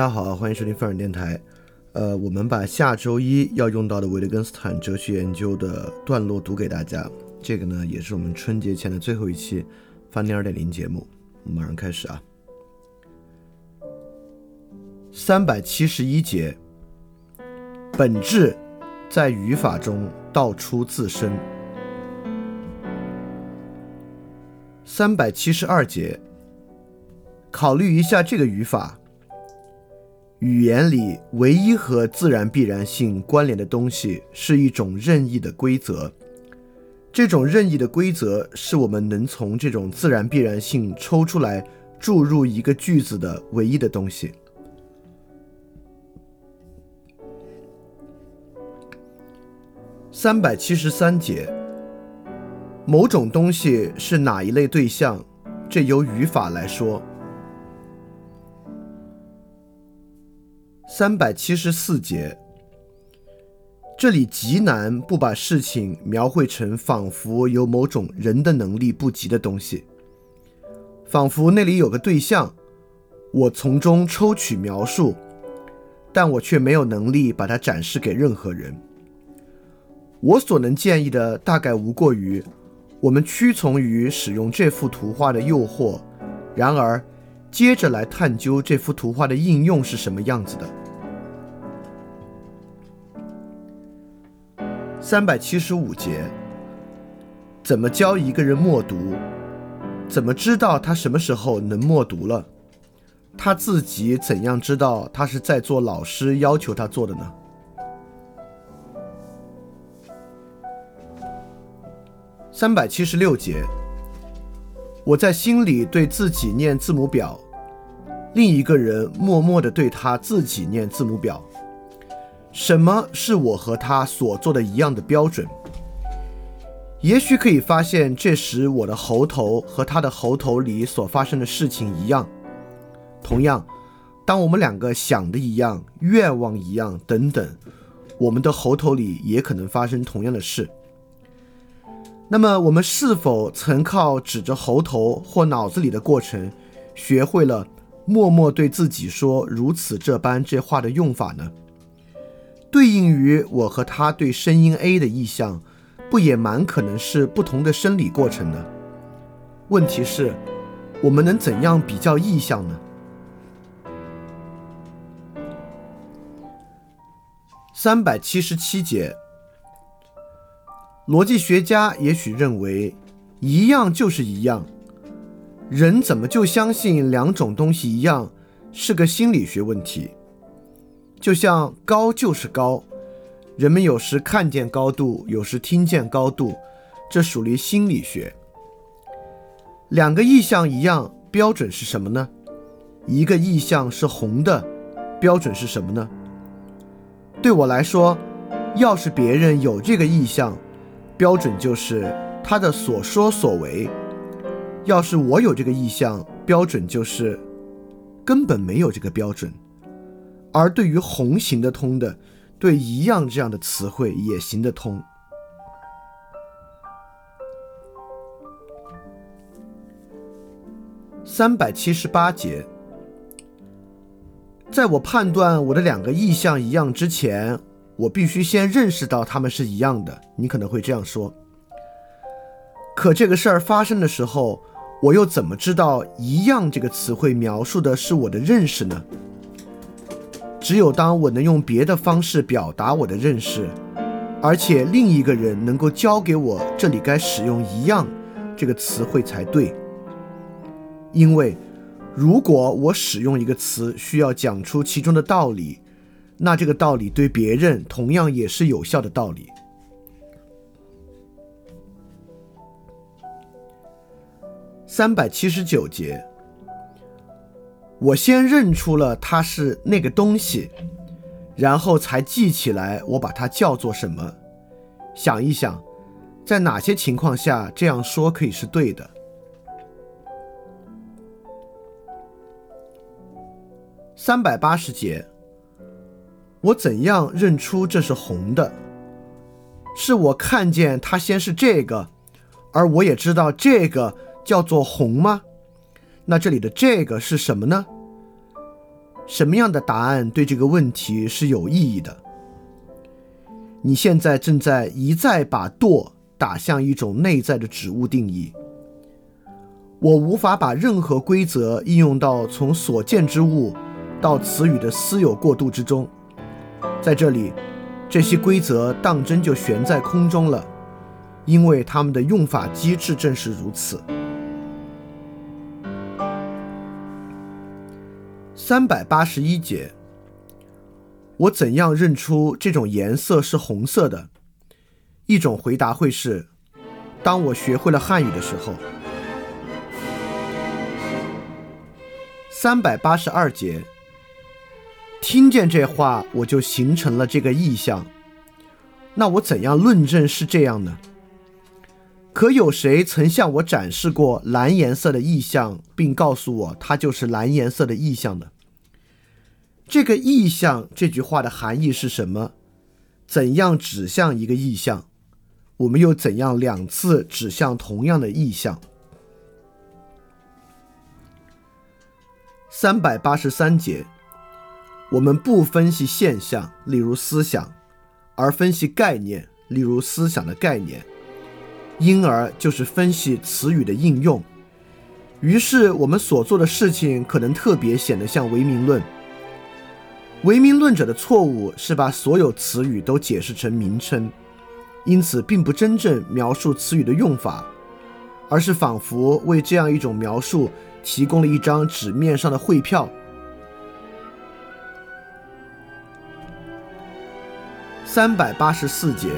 大家好，欢迎收听范尔电台。呃，我们把下周一要用到的维特根斯坦哲学研究的段落读给大家。这个呢，也是我们春节前的最后一期翻天二点零节目。我们马上开始啊。三百七十一节，本质在语法中道出自身。三百七十二节，考虑一下这个语法。语言里唯一和自然必然性关联的东西是一种任意的规则。这种任意的规则是我们能从这种自然必然性抽出来注入一个句子的唯一的东西。三百七十三节，某种东西是哪一类对象？这由语法来说。三百七十四节，这里极难不把事情描绘成仿佛有某种人的能力不及的东西，仿佛那里有个对象，我从中抽取描述，但我却没有能力把它展示给任何人。我所能建议的大概无过于，我们屈从于使用这幅图画的诱惑，然而接着来探究这幅图画的应用是什么样子的。三百七十五节，怎么教一个人默读？怎么知道他什么时候能默读了？他自己怎样知道他是在做老师要求他做的呢？三百七十六节，我在心里对自己念字母表，另一个人默默的对他自己念字母表。什么是我和他所做的一样的标准？也许可以发现，这时我的喉头和他的喉头里所发生的事情一样。同样，当我们两个想的一样、愿望一样等等，我们的喉头里也可能发生同样的事。那么，我们是否曾靠指着喉头或脑子里的过程，学会了默默对自己说如此这般这话的用法呢？对应于我和他对声音 A 的意向，不也蛮可能是不同的生理过程呢？问题是，我们能怎样比较意向呢？三百七十七节，逻辑学家也许认为，一样就是一样，人怎么就相信两种东西一样，是个心理学问题。就像高就是高，人们有时看见高度，有时听见高度，这属于心理学。两个意象一样，标准是什么呢？一个意象是红的，标准是什么呢？对我来说，要是别人有这个意象，标准就是他的所说所为；要是我有这个意象，标准就是根本没有这个标准。而对于红行得通的，对一样这样的词汇也行得通。三百七十八节，在我判断我的两个意象一样之前，我必须先认识到它们是一样的。你可能会这样说，可这个事儿发生的时候，我又怎么知道“一样”这个词汇描述的是我的认识呢？只有当我能用别的方式表达我的认识，而且另一个人能够教给我这里该使用“一样”这个词汇才对。因为，如果我使用一个词需要讲出其中的道理，那这个道理对别人同样也是有效的道理。三百七十九节。我先认出了它是那个东西，然后才记起来我把它叫做什么。想一想，在哪些情况下这样说可以是对的？三百八十节，我怎样认出这是红的？是我看见它先是这个，而我也知道这个叫做红吗？那这里的这个是什么呢？什么样的答案对这个问题是有意义的？你现在正在一再把“惰”打向一种内在的指物定义。我无法把任何规则应用到从所见之物到词语的私有过渡之中。在这里，这些规则当真就悬在空中了，因为它们的用法机制正是如此。三百八十一节，我怎样认出这种颜色是红色的？一种回答会是：当我学会了汉语的时候。三百八十二节，听见这话，我就形成了这个意象。那我怎样论证是这样呢？可有谁曾向我展示过蓝颜色的意象，并告诉我它就是蓝颜色的意象呢？这个意象这句话的含义是什么？怎样指向一个意象？我们又怎样两次指向同样的意象？三百八十三节，我们不分析现象，例如思想，而分析概念，例如思想的概念，因而就是分析词语的应用。于是我们所做的事情可能特别显得像唯名论。唯名论者的错误是把所有词语都解释成名称，因此并不真正描述词语的用法，而是仿佛为这样一种描述提供了一张纸面上的汇票。三百八十四节，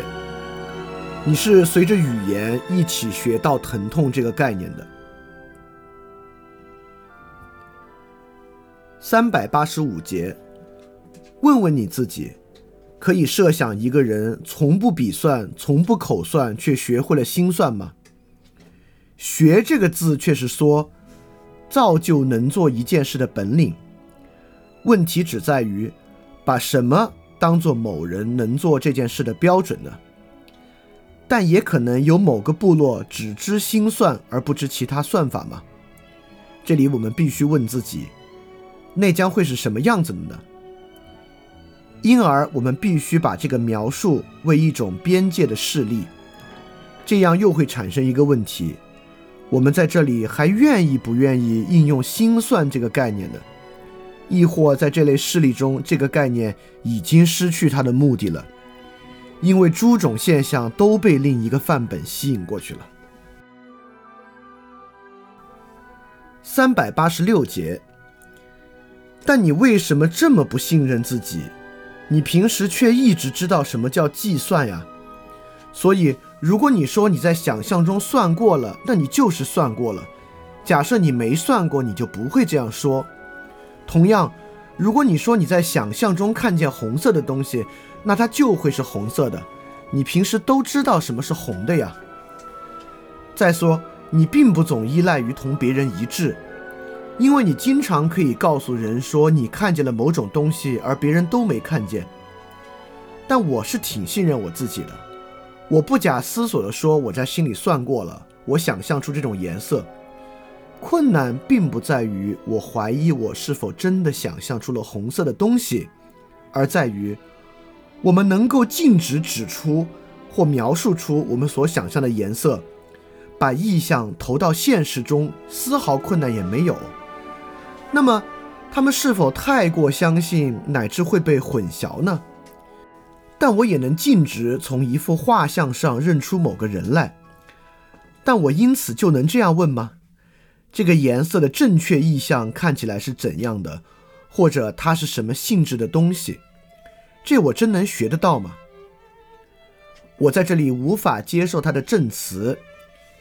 你是随着语言一起学到疼痛这个概念的。三百八十五节。问问你自己，可以设想一个人从不笔算、从不口算，却学会了心算吗？学这个字却是说，造就能做一件事的本领。问题只在于，把什么当做某人能做这件事的标准呢？但也可能有某个部落只知心算而不知其他算法吗？这里我们必须问自己，那将会是什么样子的呢？因而，我们必须把这个描述为一种边界的事例，这样又会产生一个问题：我们在这里还愿意不愿意应用心算这个概念呢？亦或在这类事例中，这个概念已经失去它的目的了，因为诸种现象都被另一个范本吸引过去了。三百八十六节，但你为什么这么不信任自己？你平时却一直知道什么叫计算呀？所以，如果你说你在想象中算过了，那你就是算过了。假设你没算过，你就不会这样说。同样，如果你说你在想象中看见红色的东西，那它就会是红色的。你平时都知道什么是红的呀？再说，你并不总依赖于同别人一致。因为你经常可以告诉人说你看见了某种东西，而别人都没看见。但我是挺信任我自己的，我不假思索地说我在心里算过了，我想象出这种颜色。困难并不在于我怀疑我是否真的想象出了红色的东西，而在于我们能够径直指出或描述出我们所想象的颜色，把意象投到现实中，丝毫困难也没有。那么，他们是否太过相信，乃至会被混淆呢？但我也能径直从一幅画像上认出某个人来。但我因此就能这样问吗？这个颜色的正确意象看起来是怎样的？或者它是什么性质的东西？这我真能学得到吗？我在这里无法接受它的证词，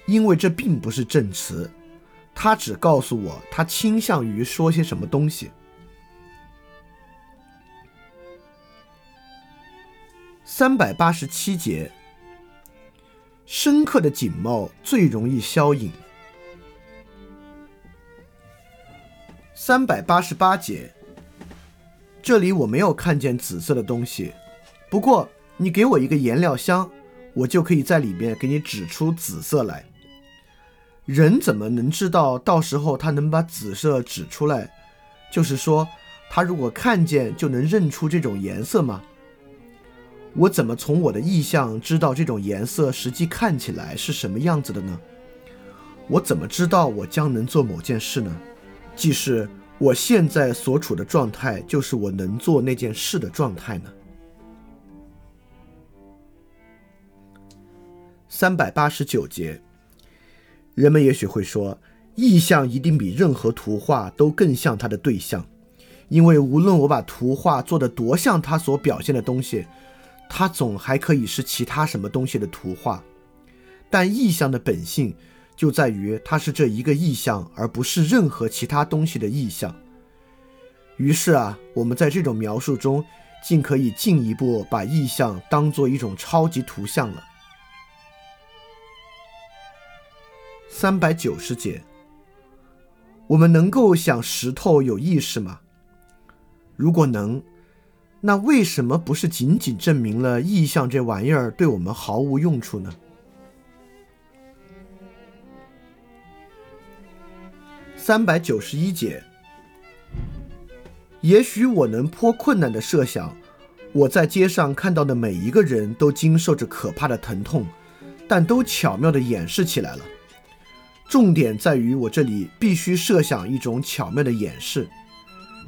因为这并不是证词。他只告诉我，他倾向于说些什么东西。三百八十七节，深刻的景貌最容易消隐。三百八十八节，这里我没有看见紫色的东西，不过你给我一个颜料箱，我就可以在里面给你指出紫色来。人怎么能知道到时候他能把紫色指出来？就是说，他如果看见就能认出这种颜色吗？我怎么从我的意象知道这种颜色实际看起来是什么样子的呢？我怎么知道我将能做某件事呢？即是我现在所处的状态，就是我能做那件事的状态呢？三百八十九节，人们也许会说，意象一定比任何图画都更像它的对象，因为无论我把图画做得多像它所表现的东西，它总还可以是其他什么东西的图画。但意象的本性就在于它是这一个意象，而不是任何其他东西的意象。于是啊，我们在这种描述中，竟可以进一步把意象当做一种超级图像了。三百九十节，我们能够想石头有意识吗？如果能，那为什么不是仅仅证明了意象这玩意儿对我们毫无用处呢？三百九十一节，也许我能颇困难的设想，我在街上看到的每一个人都经受着可怕的疼痛，但都巧妙的掩饰起来了。重点在于，我这里必须设想一种巧妙的掩饰，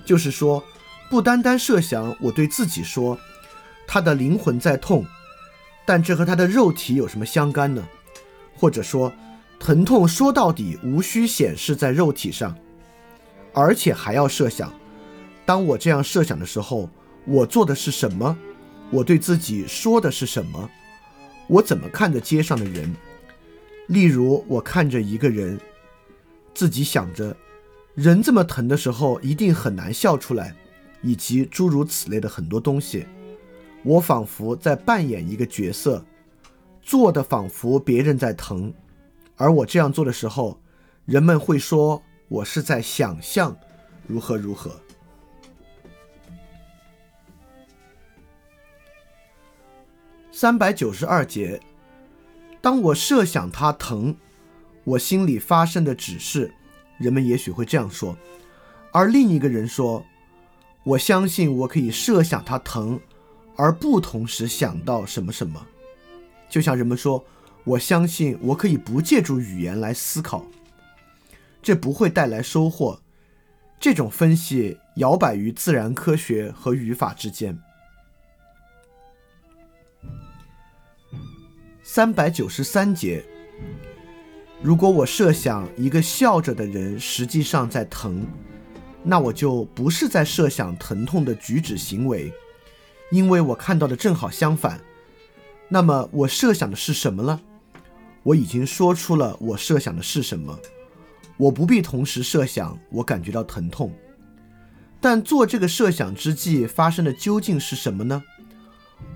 就是说，不单单设想我对自己说，他的灵魂在痛，但这和他的肉体有什么相干呢？或者说，疼痛说到底无需显示在肉体上，而且还要设想，当我这样设想的时候，我做的是什么？我对自己说的是什么？我怎么看着街上的人？例如，我看着一个人，自己想着，人这么疼的时候，一定很难笑出来，以及诸如此类的很多东西。我仿佛在扮演一个角色，做的仿佛别人在疼，而我这样做的时候，人们会说我是在想象如何如何。三百九十二节。当我设想他疼，我心里发生的只是，人们也许会这样说，而另一个人说，我相信我可以设想他疼，而不同时想到什么什么，就像人们说，我相信我可以不借助语言来思考，这不会带来收获。这种分析摇摆于自然科学和语法之间。三百九十三节，如果我设想一个笑着的人实际上在疼，那我就不是在设想疼痛的举止行为，因为我看到的正好相反。那么我设想的是什么呢？我已经说出了我设想的是什么，我不必同时设想我感觉到疼痛。但做这个设想之际发生的究竟是什么呢？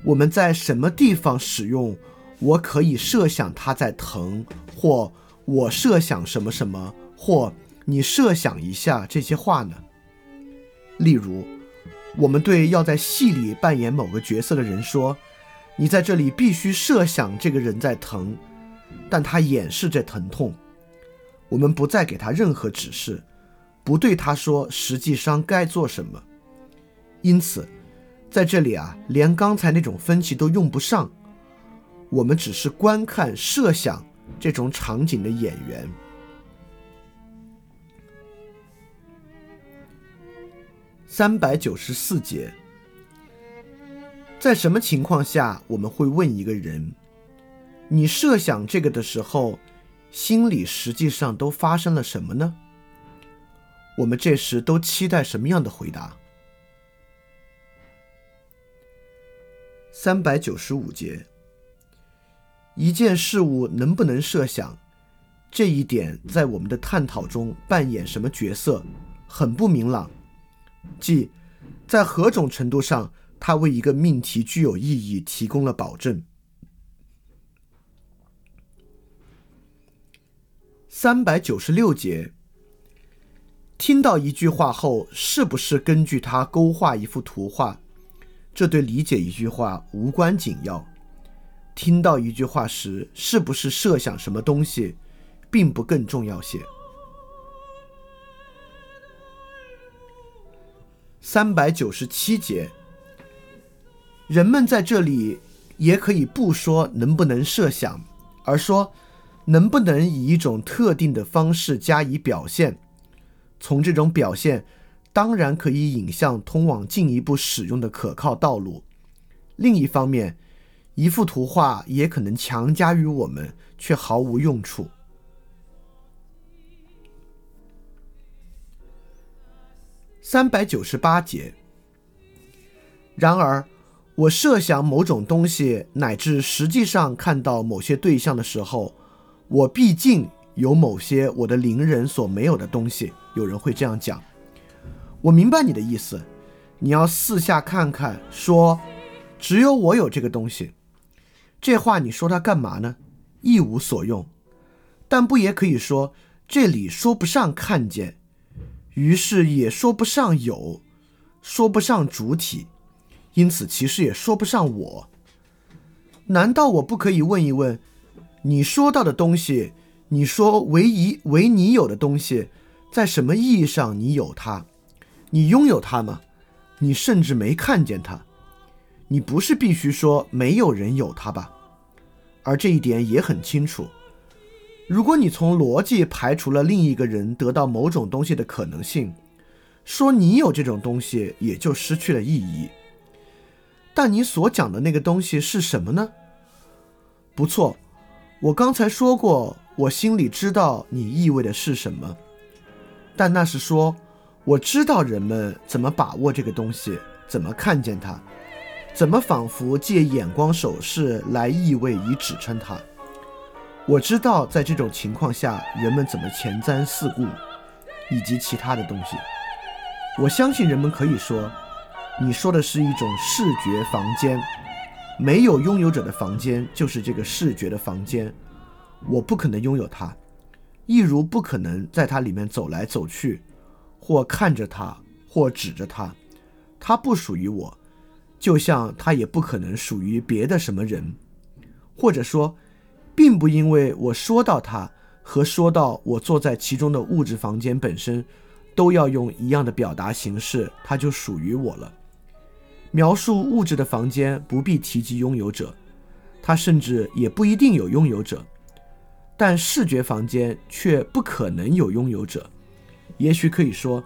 我们在什么地方使用？我可以设想他在疼，或我设想什么什么，或你设想一下这些话呢？例如，我们对要在戏里扮演某个角色的人说：“你在这里必须设想这个人在疼，但他掩饰着疼痛。”我们不再给他任何指示，不对他说实际上该做什么。因此，在这里啊，连刚才那种分歧都用不上。我们只是观看、设想这种场景的演员。三百九十四节，在什么情况下我们会问一个人：“你设想这个的时候，心里实际上都发生了什么呢？”我们这时都期待什么样的回答？三百九十五节。一件事物能不能设想，这一点在我们的探讨中扮演什么角色，很不明朗。即在何种程度上，它为一个命题具有意义提供了保证。三百九十六节，听到一句话后，是不是根据它勾画一幅图画？这对理解一句话无关紧要。听到一句话时，是不是设想什么东西，并不更重要些。三百九十七节，人们在这里也可以不说能不能设想，而说能不能以一种特定的方式加以表现。从这种表现，当然可以引向通往进一步使用的可靠道路。另一方面，一幅图画也可能强加于我们，却毫无用处。三百九十八节。然而，我设想某种东西，乃至实际上看到某些对象的时候，我毕竟有某些我的邻人所没有的东西。有人会这样讲。我明白你的意思，你要四下看看，说只有我有这个东西。这话你说它干嘛呢？一无所用。但不也可以说这里说不上看见？于是也说不上有，说不上主体，因此其实也说不上我。难道我不可以问一问，你说到的东西，你说唯一唯你有的东西，在什么意义上你有它？你拥有它吗？你甚至没看见它。你不是必须说没有人有它吧？而这一点也很清楚。如果你从逻辑排除了另一个人得到某种东西的可能性，说你有这种东西也就失去了意义。但你所讲的那个东西是什么呢？不错，我刚才说过，我心里知道你意味的是什么。但那是说，我知道人们怎么把握这个东西，怎么看见它，怎么仿佛借眼光手势来意味以指称它。我知道，在这种情况下，人们怎么前瞻四顾，以及其他的东西。我相信人们可以说，你说的是一种视觉房间，没有拥有者的房间就是这个视觉的房间。我不可能拥有它，亦如不可能在它里面走来走去，或看着它，或指着它。它不属于我，就像它也不可能属于别的什么人，或者说。并不因为我说到它和说到我坐在其中的物质房间本身，都要用一样的表达形式，它就属于我了。描述物质的房间不必提及拥有者，它甚至也不一定有拥有者，但视觉房间却不可能有拥有者。也许可以说，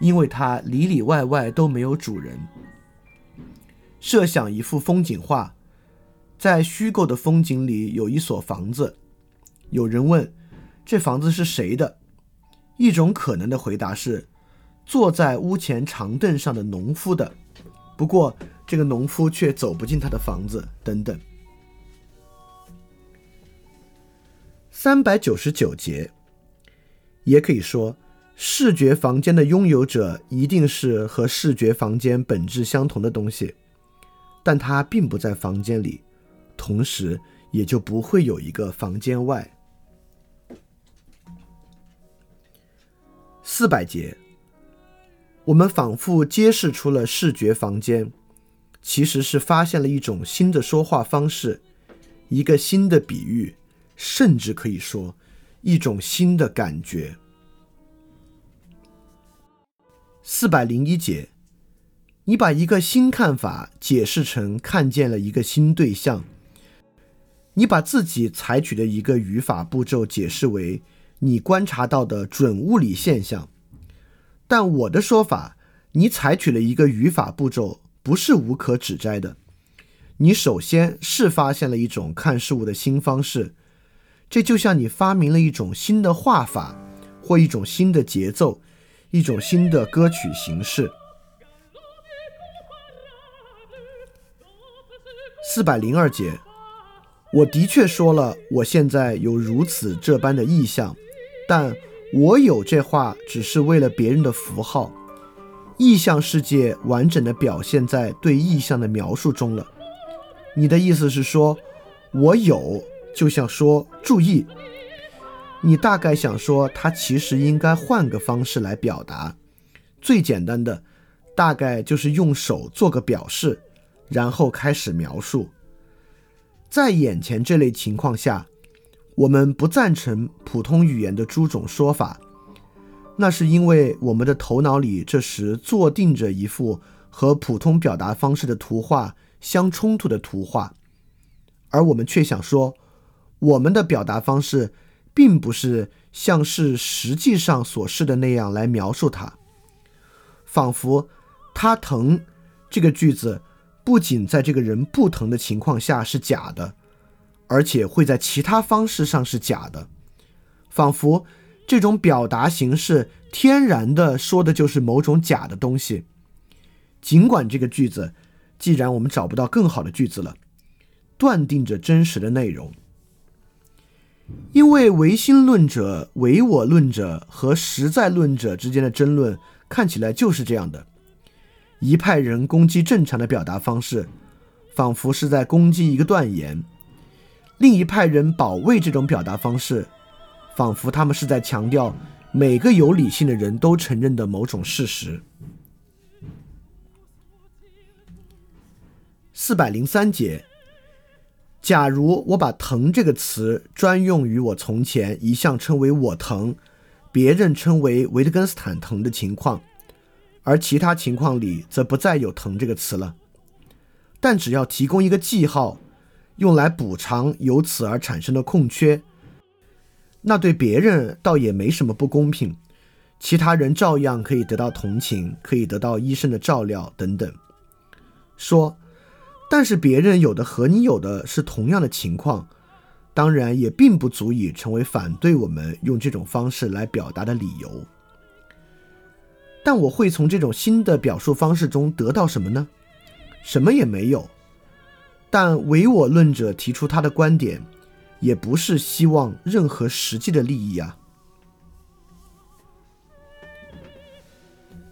因为它里里外外都没有主人。设想一幅风景画。在虚构的风景里有一所房子，有人问：“这房子是谁的？”一种可能的回答是：“坐在屋前长凳上的农夫的。”不过，这个农夫却走不进他的房子。等等。三百九十九节，也可以说，视觉房间的拥有者一定是和视觉房间本质相同的东西，但他并不在房间里。同时，也就不会有一个房间外。四百节，我们仿佛揭示出了视觉房间，其实是发现了一种新的说话方式，一个新的比喻，甚至可以说一种新的感觉。四百零一节，你把一个新看法解释成看见了一个新对象。你把自己采取的一个语法步骤解释为你观察到的准物理现象，但我的说法，你采取了一个语法步骤不是无可指摘的。你首先是发现了一种看事物的新方式，这就像你发明了一种新的画法，或一种新的节奏，一种新的歌曲形式。四百零二节。我的确说了，我现在有如此这般的意象，但我有这话只是为了别人的符号。意象世界完整的表现在对意象的描述中了。你的意思是说，我有，就像说注意。你大概想说，他其实应该换个方式来表达。最简单的，大概就是用手做个表示，然后开始描述。在眼前这类情况下，我们不赞成普通语言的诸种说法。那是因为我们的头脑里这时坐定着一幅和普通表达方式的图画相冲突的图画，而我们却想说，我们的表达方式并不是像是实际上所示的那样来描述它，仿佛他疼这个句子不仅在这个人不疼的情况下是假的，而且会在其他方式上是假的，仿佛这种表达形式天然的说的就是某种假的东西。尽管这个句子，既然我们找不到更好的句子了，断定着真实的内容。因为唯心论者、唯我论者和实在论者之间的争论看起来就是这样的：一派人攻击正常的表达方式，仿佛是在攻击一个断言；另一派人保卫这种表达方式，仿佛他们是在强调每个有理性的人都承认的某种事实。四百零三节。假如我把“疼”这个词专用于我从前一向称为“我疼”，别人称为维特根斯坦疼的情况，而其他情况里则不再有“疼”这个词了，但只要提供一个记号，用来补偿由此而产生的空缺，那对别人倒也没什么不公平，其他人照样可以得到同情，可以得到医生的照料等等。说。但是别人有的和你有的是同样的情况，当然也并不足以成为反对我们用这种方式来表达的理由。但我会从这种新的表述方式中得到什么呢？什么也没有。但唯我论者提出他的观点，也不是希望任何实际的利益啊。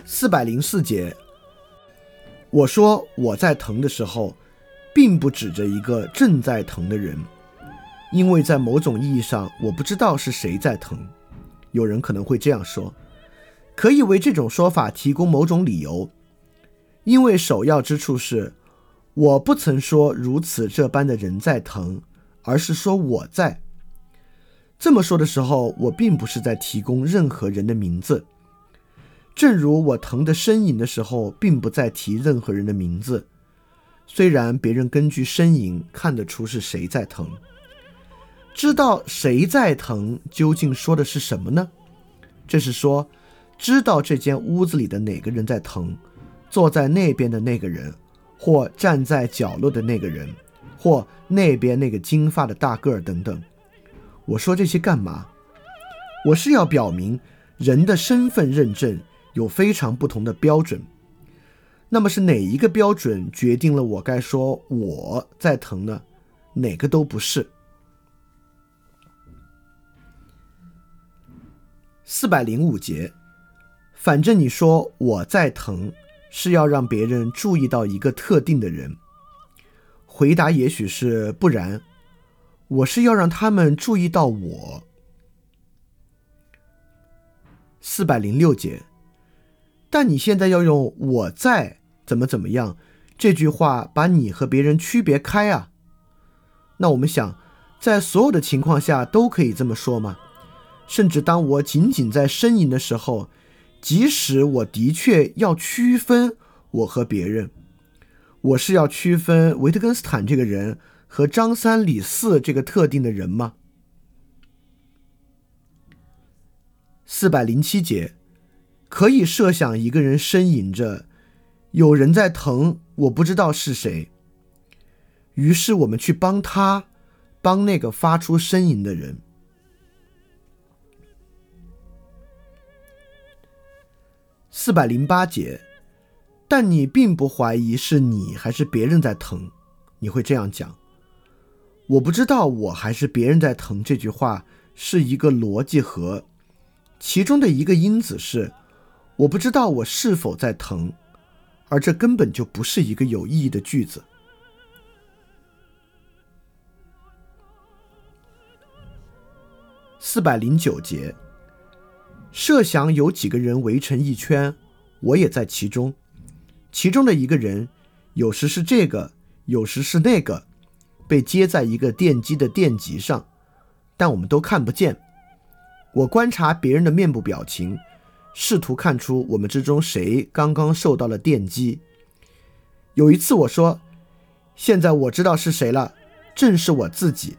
四百零四节，我说我在疼的时候。并不指着一个正在疼的人，因为在某种意义上，我不知道是谁在疼。有人可能会这样说，可以为这种说法提供某种理由，因为首要之处是，我不曾说如此这般的人在疼，而是说我在。这么说的时候，我并不是在提供任何人的名字，正如我疼的呻吟的时候，并不在提任何人的名字。虽然别人根据呻吟看得出是谁在疼，知道谁在疼，究竟说的是什么呢？这是说，知道这间屋子里的哪个人在疼，坐在那边的那个人，或站在角落的那个人，或那边那个金发的大个儿等等。我说这些干嘛？我是要表明，人的身份认证有非常不同的标准。那么是哪一个标准决定了我该说我在疼呢？哪个都不是。四百零五节，反正你说我在疼，是要让别人注意到一个特定的人。回答也许是不然，我是要让他们注意到我。四百零六节。但你现在要用“我在怎么怎么样”这句话把你和别人区别开啊？那我们想，在所有的情况下都可以这么说吗？甚至当我仅仅在呻吟的时候，即使我的确要区分我和别人，我是要区分维特根斯坦这个人和张三李四这个特定的人吗？四百零七节。可以设想一个人呻吟着，有人在疼，我不知道是谁。于是我们去帮他，帮那个发出呻吟的人。四百零八节，但你并不怀疑是你还是别人在疼，你会这样讲：我不知道我还是别人在疼。这句话是一个逻辑和，其中的一个因子是。我不知道我是否在疼，而这根本就不是一个有意义的句子。四百零九节，设想有几个人围成一圈，我也在其中，其中的一个人，有时是这个，有时是那个，被接在一个电机的电极上，但我们都看不见。我观察别人的面部表情。试图看出我们之中谁刚刚受到了电击。有一次我说：“现在我知道是谁了，正是我自己。”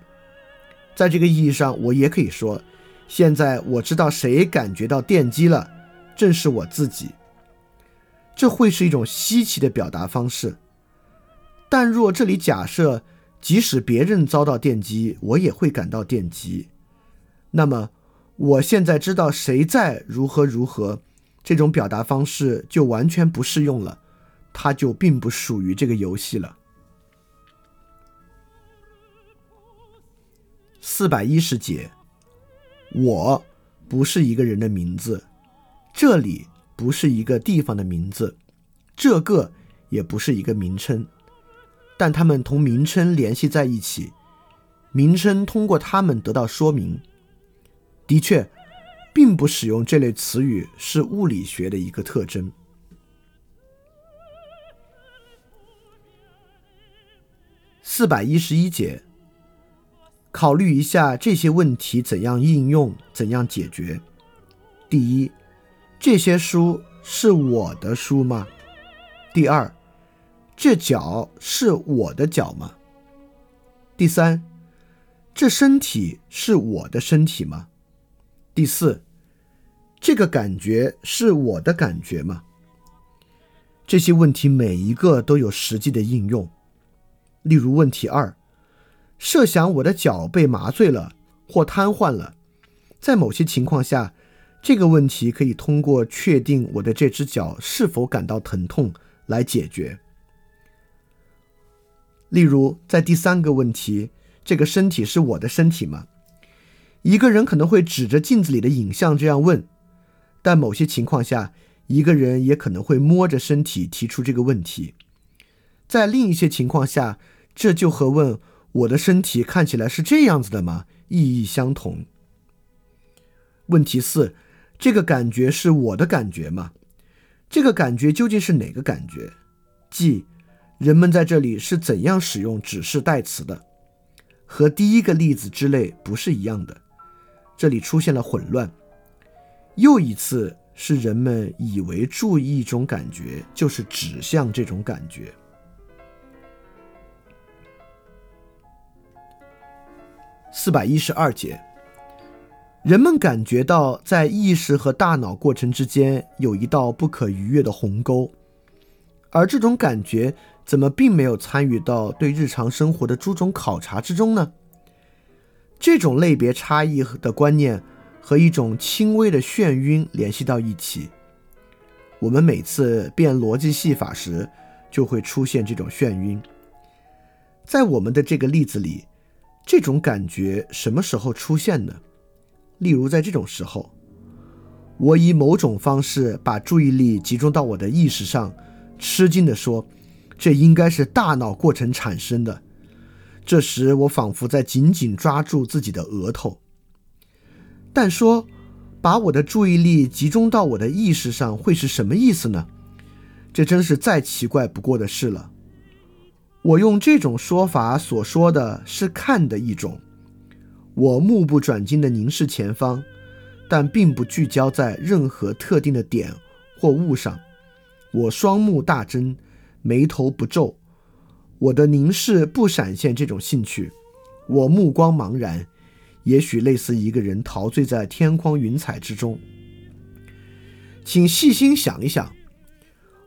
在这个意义上，我也可以说：“现在我知道谁感觉到电击了，正是我自己。”这会是一种稀奇的表达方式。但若这里假设，即使别人遭到电击，我也会感到电击，那么我现在知道谁在如何如何，这种表达方式就完全不适用了，它就并不属于这个游戏了。四百一十节，我不是一个人的名字，这里不是一个地方的名字，这个也不是一个名称。但它们同名称联系在一起，名称通过它们得到说明。的确，并不使用这类词语是物理学的一个特征。四百一十一节，考虑一下这些问题怎样应用，怎样解决。第一，这些书是我的书吗？第二。这脚是我的脚吗？第三，这身体是我的身体吗？第四，这个感觉是我的感觉吗？这些问题每一个都有实际的应用。例如，问题二：设想我的脚被麻醉了或瘫痪了，在某些情况下，这个问题可以通过确定我的这只脚是否感到疼痛来解决。例如，在第三个问题，这个身体是我的身体吗？一个人可能会指着镜子里的影像这样问，但某些情况下，一个人也可能会摸着身体提出这个问题。在另一些情况下，这就和问“我的身体看起来是这样子的吗”意义相同。问题四：这个感觉是我的感觉吗？这个感觉究竟是哪个感觉？即。人们在这里是怎样使用指示代词的？和第一个例子之类不是一样的。这里出现了混乱。又一次是人们以为注意一种感觉就是指向这种感觉。四百一十二节，人们感觉到在意识和大脑过程之间有一道不可逾越的鸿沟，而这种感觉。怎么并没有参与到对日常生活的诸种考察之中呢？这种类别差异的观念和一种轻微的眩晕联系到一起。我们每次变逻辑戏法时，就会出现这种眩晕。在我们的这个例子里，这种感觉什么时候出现呢？例如在这种时候，我以某种方式把注意力集中到我的意识上，吃惊地说。这应该是大脑过程产生的。这时，我仿佛在紧紧抓住自己的额头。但说把我的注意力集中到我的意识上会是什么意思呢？这真是再奇怪不过的事了。我用这种说法所说的是看的一种。我目不转睛地凝视前方，但并不聚焦在任何特定的点或物上。我双目大睁。眉头不皱，我的凝视不闪现这种兴趣，我目光茫然，也许类似一个人陶醉在天光云彩之中。请细心想一想，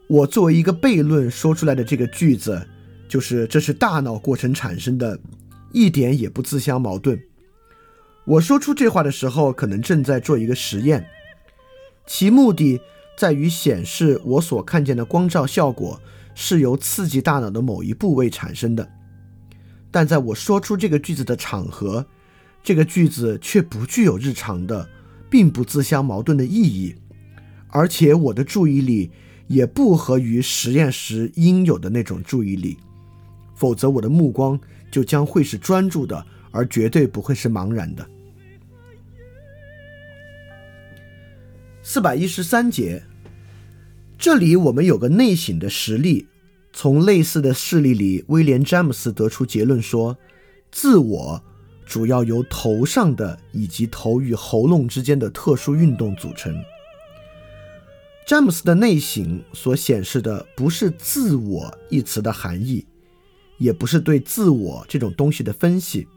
我作为一个悖论说出来的这个句子，就是这是大脑过程产生的，一点也不自相矛盾。我说出这话的时候，可能正在做一个实验，其目的在于显示我所看见的光照效果。是由刺激大脑的某一部位产生的，但在我说出这个句子的场合，这个句子却不具有日常的，并不自相矛盾的意义，而且我的注意力也不合于实验时应有的那种注意力，否则我的目光就将会是专注的，而绝对不会是茫然的。四百一十三节。这里我们有个内省的实例，从类似的事例里，威廉·詹姆斯得出结论说，自我主要由头上的以及头与喉咙之间的特殊运动组成。詹姆斯的内省所显示的不是“自我”一词的含义，也不是对自我这种东西的分析，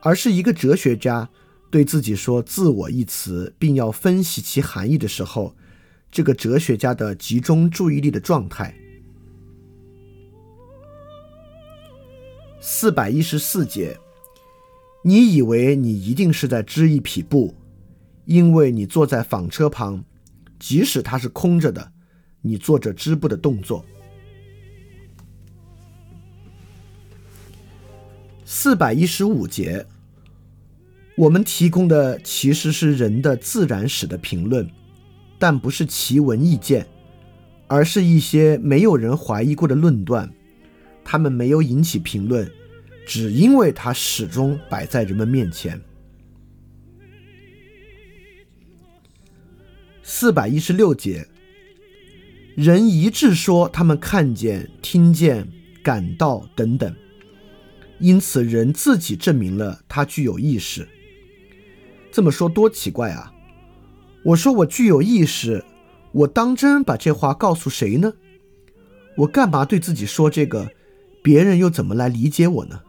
而是一个哲学家对自己说“自我”一词，并要分析其含义的时候，这个哲学家的集中注意力的状态。四百一十四节，你以为你一定是在织一匹布，因为你坐在纺车旁。即使它是空着的，你做着织布的动作。四百一十五节，我们提供的其实是人的自然史的评论，但不是奇闻异见，而是一些没有人怀疑过的论断。他们没有引起评论，只因为它始终摆在人们面前。四百一十六节，人一致说他们看见、听见、感到等等，因此人自己证明了他具有意识。这么说多奇怪啊！我说我具有意识，我当真把这话告诉谁呢？我干嘛对自己说这个？别人又怎么来理解我呢？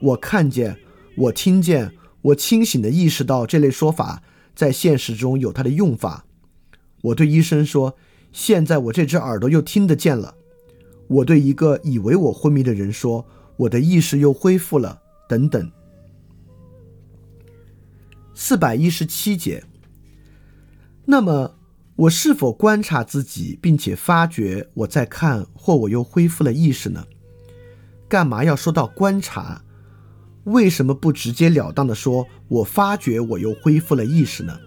我看见，我听见，我清醒的意识到这类说法。在现实中有它的用法。我对医生说：“现在我这只耳朵又听得见了。”我对一个以为我昏迷的人说：“我的意识又恢复了。”等等。四百一十七节。那么，我是否观察自己，并且发觉我在看，或我又恢复了意识呢？干嘛要说到观察？为什么不直截了当的说“我发觉我又恢复了意识”呢？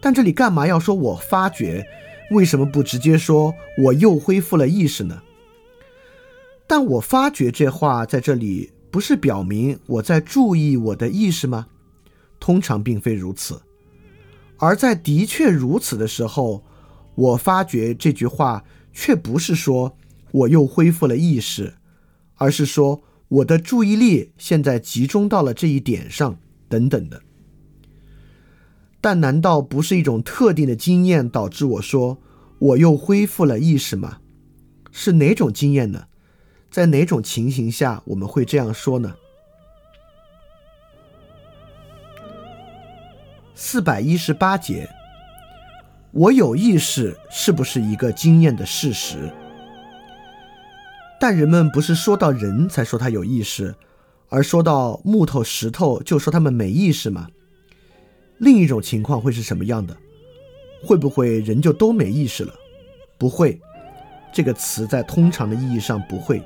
但这里干嘛要说我发觉？为什么不直接说“我又恢复了意识”呢？但我发觉这话在这里不是表明我在注意我的意识吗？通常并非如此。而在的确如此的时候，我发觉这句话却不是说“我又恢复了意识”，而是说。我的注意力现在集中到了这一点上，等等的。但难道不是一种特定的经验导致我说我又恢复了意识吗？是哪种经验呢？在哪种情形下我们会这样说呢？四百一十八节，我有意识是不是一个经验的事实？但人们不是说到人才说他有意识，而说到木头、石头就说他们没意识吗？另一种情况会是什么样的？会不会人就都没意识了？不会，这个词在通常的意义上不会。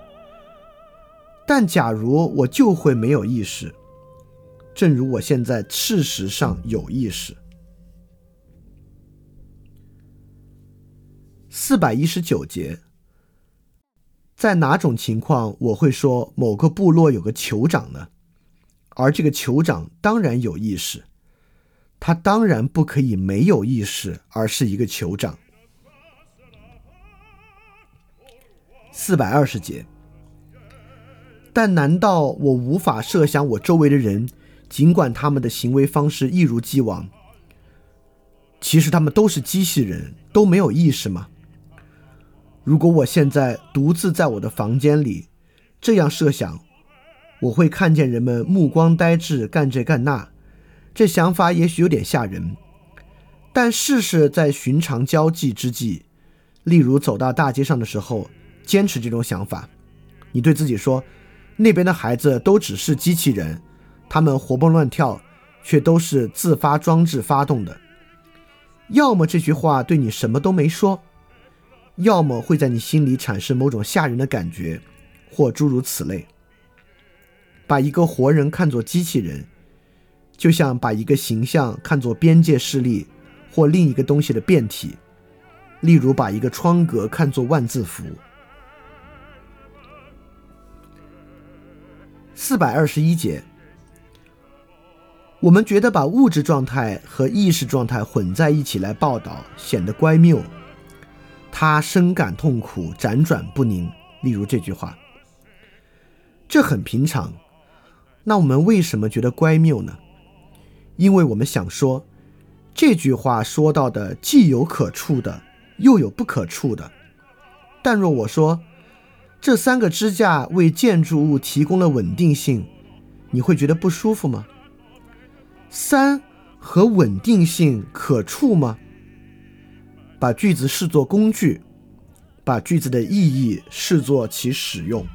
但假如我就会没有意识，正如我现在事实上有意识。四百一十九节。在哪种情况我会说某个部落有个酋长呢？而这个酋长当然有意识，他当然不可以没有意识，而是一个酋长。四百二十节。但难道我无法设想我周围的人，尽管他们的行为方式一如既往，其实他们都是机器人，都没有意识吗？如果我现在独自在我的房间里这样设想，我会看见人们目光呆滞，干这干那。这想法也许有点吓人，但试试在寻常交际之际，例如走到大街上的时候，坚持这种想法。你对自己说：“那边的孩子都只是机器人，他们活蹦乱跳，却都是自发装置发动的。”要么这句话对你什么都没说。要么会在你心里产生某种吓人的感觉，或诸如此类。把一个活人看作机器人，就像把一个形象看作边界势力或另一个东西的变体。例如，把一个窗格看作万字符。四百二十一节，我们觉得把物质状态和意识状态混在一起来报道，显得乖谬。他深感痛苦，辗转不宁。例如这句话，这很平常。那我们为什么觉得乖谬呢？因为我们想说，这句话说到的既有可触的，又有不可触的。但若我说这三个支架为建筑物提供了稳定性，你会觉得不舒服吗？三和稳定性可触吗？把句子视作工具，把句子的意义视作其使用。